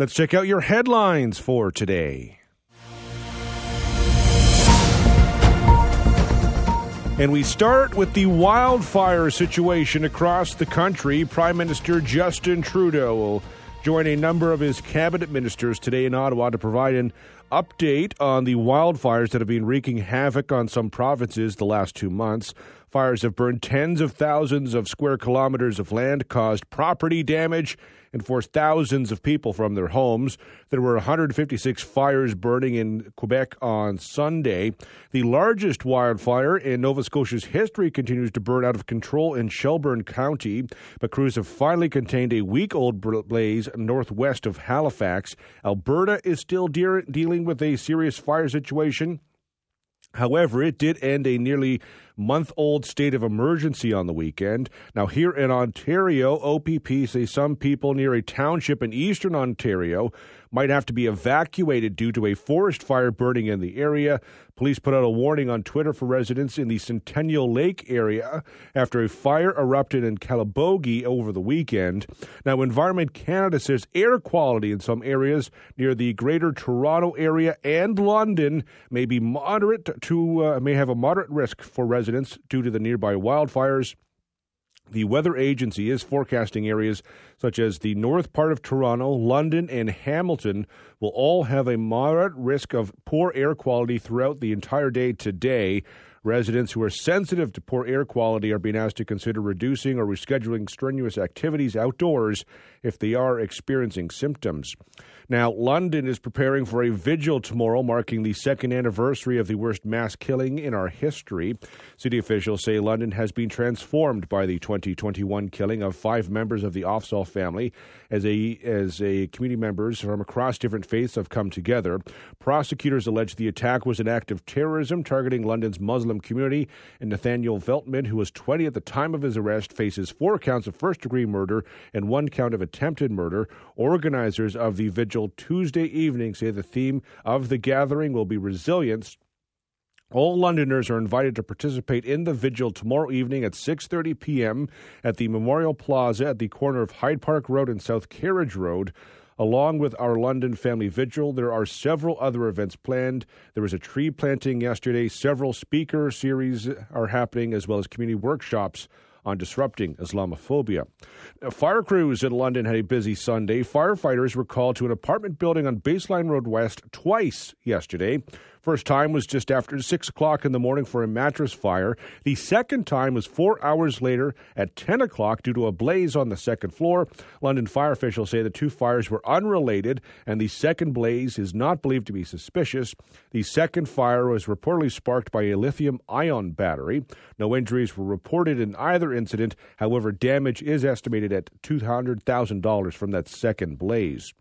Let's check out your headlines for today. And we start with the wildfire situation across the country. Prime Minister Justin Trudeau will join a number of his cabinet ministers today in Ottawa to provide an update on the wildfires that have been wreaking havoc on some provinces the last two months. Fires have burned tens of thousands of square kilometers of land, caused property damage, and forced thousands of people from their homes. There were 156 fires burning in Quebec on Sunday. The largest wildfire in Nova Scotia's history continues to burn out of control in Shelburne County, but crews have finally contained a week old blaze northwest of Halifax. Alberta is still de- dealing with a serious fire situation. However, it did end a nearly month old state of emergency on the weekend. Now, here in Ontario, OPP say some people near a township in eastern Ontario might have to be evacuated due to a forest fire burning in the area. Police put out a warning on Twitter for residents in the Centennial Lake area after a fire erupted in Calabogie over the weekend. Now, Environment Canada says air quality in some areas near the Greater Toronto area and London may be moderate to uh, may have a moderate risk for residents due to the nearby wildfires. The weather agency is forecasting areas such as the north part of Toronto, London, and Hamilton will all have a moderate risk of poor air quality throughout the entire day today. Residents who are sensitive to poor air quality are being asked to consider reducing or rescheduling strenuous activities outdoors if they are experiencing symptoms. Now, London is preparing for a vigil tomorrow, marking the second anniversary of the worst mass killing in our history. City officials say London has been transformed by the 2021 killing of five members of the Afzaal family as a as a community members from across different faiths have come together. Prosecutors allege the attack was an act of terrorism targeting London's Muslim community, and Nathaniel Veltman, who was 20 at the time of his arrest, faces four counts of first degree murder and one count of attempted murder. Organizers of the vigil Tuesday evening say the theme of the gathering will be resilience. All Londoners are invited to participate in the vigil tomorrow evening at 6:30 p.m. at the Memorial Plaza at the corner of Hyde Park Road and South Carriage Road. Along with our London Family Vigil, there are several other events planned. There was a tree planting yesterday. Several speaker series are happening, as well as community workshops on disrupting Islamophobia. Now, fire crews in London had a busy Sunday. Firefighters were called to an apartment building on Baseline Road West twice yesterday. First time was just after 6 o'clock in the morning for a mattress fire. The second time was four hours later at 10 o'clock due to a blaze on the second floor. London fire officials say the two fires were unrelated, and the second blaze is not believed to be suspicious. The second fire was reportedly sparked by a lithium ion battery. No injuries were reported in either incident. However, damage is estimated at $200,000 from that second blaze.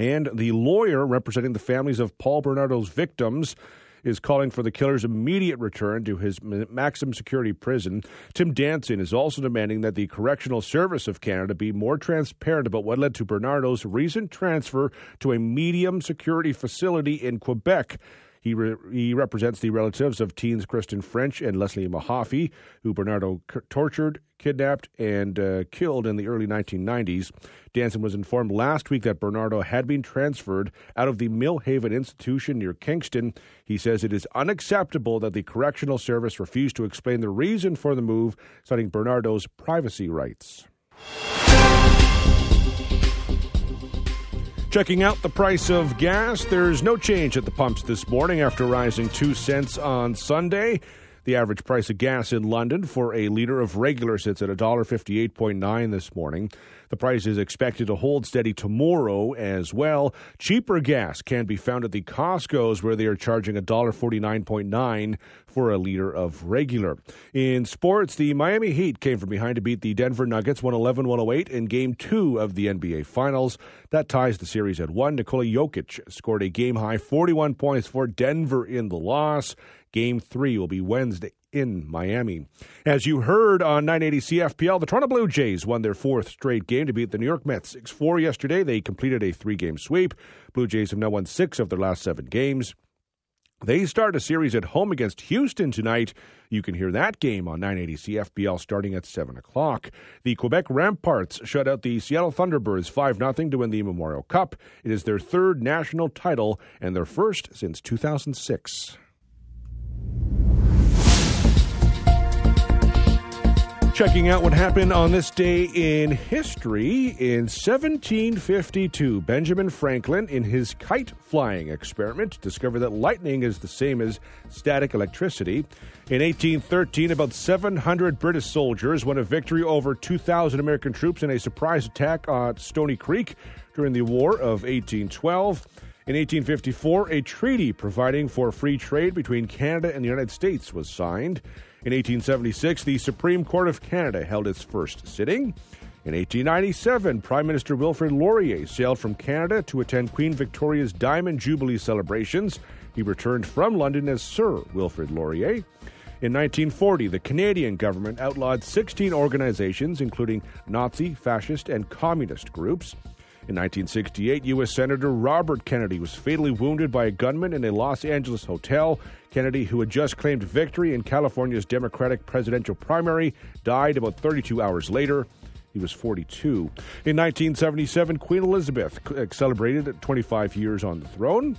And the lawyer representing the families of Paul Bernardo's victims is calling for the killer's immediate return to his maximum security prison. Tim Danson is also demanding that the Correctional Service of Canada be more transparent about what led to Bernardo's recent transfer to a medium security facility in Quebec. He, re- he represents the relatives of teens Kristen French and Leslie Mahaffy, who Bernardo c- tortured, kidnapped, and uh, killed in the early 1990s. Danson was informed last week that Bernardo had been transferred out of the Millhaven Institution near Kingston. He says it is unacceptable that the Correctional Service refused to explain the reason for the move, citing Bernardo's privacy rights. Checking out the price of gas, there's no change at the pumps this morning after rising 2 cents on Sunday. The average price of gas in London for a litre of regular sits at $1.58.9 this morning. The price is expected to hold steady tomorrow as well. Cheaper gas can be found at the Costco's where they are charging $1.49.9 for a liter of regular. In sports, the Miami Heat came from behind to beat the Denver Nuggets 111 108 in game two of the NBA Finals. That ties the series at one. Nikola Jokic scored a game high 41 points for Denver in the loss. Game three will be Wednesday in Miami. As you heard on 980 CFPL, the Toronto Blue Jays won their fourth straight game to beat the New York Mets 6 4 yesterday. They completed a three game sweep. Blue Jays have now won six of their last seven games. They start a series at home against Houston tonight. You can hear that game on 980 CFPL starting at 7 o'clock. The Quebec Ramparts shut out the Seattle Thunderbirds 5 0 to win the Memorial Cup. It is their third national title and their first since 2006. Checking out what happened on this day in history. In 1752, Benjamin Franklin, in his kite flying experiment, discovered that lightning is the same as static electricity. In 1813, about 700 British soldiers won a victory over 2,000 American troops in a surprise attack on Stony Creek during the War of 1812. In 1854, a treaty providing for free trade between Canada and the United States was signed. In 1876, the Supreme Court of Canada held its first sitting. In 1897, Prime Minister Wilfrid Laurier sailed from Canada to attend Queen Victoria's Diamond Jubilee celebrations. He returned from London as Sir Wilfrid Laurier. In 1940, the Canadian government outlawed 16 organizations, including Nazi, fascist, and communist groups. In 1968, U.S. Senator Robert Kennedy was fatally wounded by a gunman in a Los Angeles hotel. Kennedy, who had just claimed victory in California's Democratic presidential primary, died about 32 hours later. He was 42. In 1977, Queen Elizabeth uh, celebrated 25 years on the throne.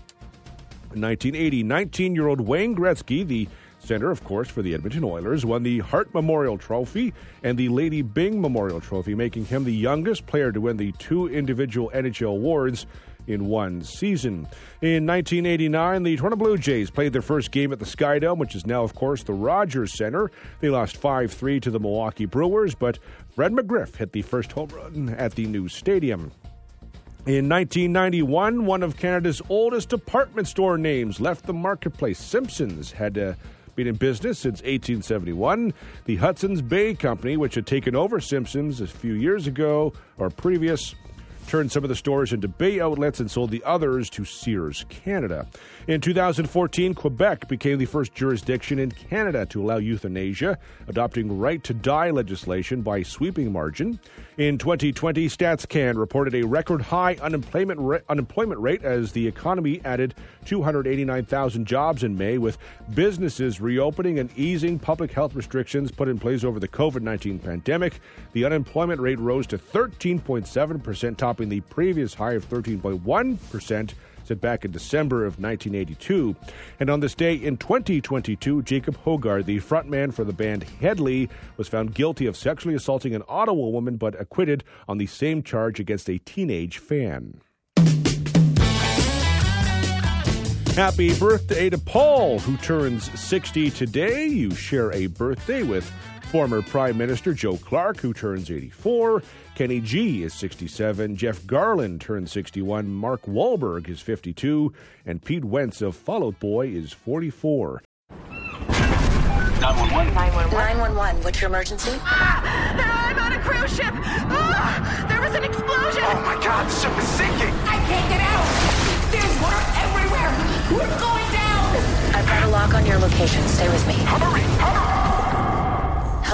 In 1980, 19 year old Wayne Gretzky, the Center, of course, for the Edmonton Oilers, won the Hart Memorial Trophy and the Lady Byng Memorial Trophy, making him the youngest player to win the two individual NHL awards in one season. In 1989, the Toronto Blue Jays played their first game at the Skydome, which is now, of course, the Rogers Center. They lost 5 3 to the Milwaukee Brewers, but Fred McGriff hit the first home run at the new stadium. In 1991, one of Canada's oldest department store names left the marketplace. Simpsons had to been in business since 1871. The Hudson's Bay Company, which had taken over Simpsons a few years ago or previous, turned some of the stores into Bay outlets and sold the others to Sears Canada. In 2014, Quebec became the first jurisdiction in Canada to allow euthanasia, adopting right to die legislation by sweeping margin. In 2020, StatsCan reported a record high unemployment, ra- unemployment rate as the economy added 289,000 jobs in May, with businesses reopening and easing public health restrictions put in place over the COVID 19 pandemic. The unemployment rate rose to 13.7%, topping the previous high of 13.1% set back in December of 1982. And on this day in 2022, Jacob Hoggard, the frontman for the band Hedley, was found guilty of sexually assaulting an Ottawa woman but acquitted on the same charge against a teenage fan. Happy birthday to Paul, who turns 60 today. You share a birthday with former Prime Minister Joe Clark, who turns 84. Kenny G is 67. Jeff Garlin turns 61. Mark Wahlberg is 52. And Pete Wentz of Fall Out Boy is 44. 911. 911. What's your emergency? Ah, I'm on a cruise ship. Ah, there was an explosion. Oh my God, the ship is sinking. I can't get out. There's water everywhere. We're going down. I've got a lock on your location. Stay with me. Hurry, hurry.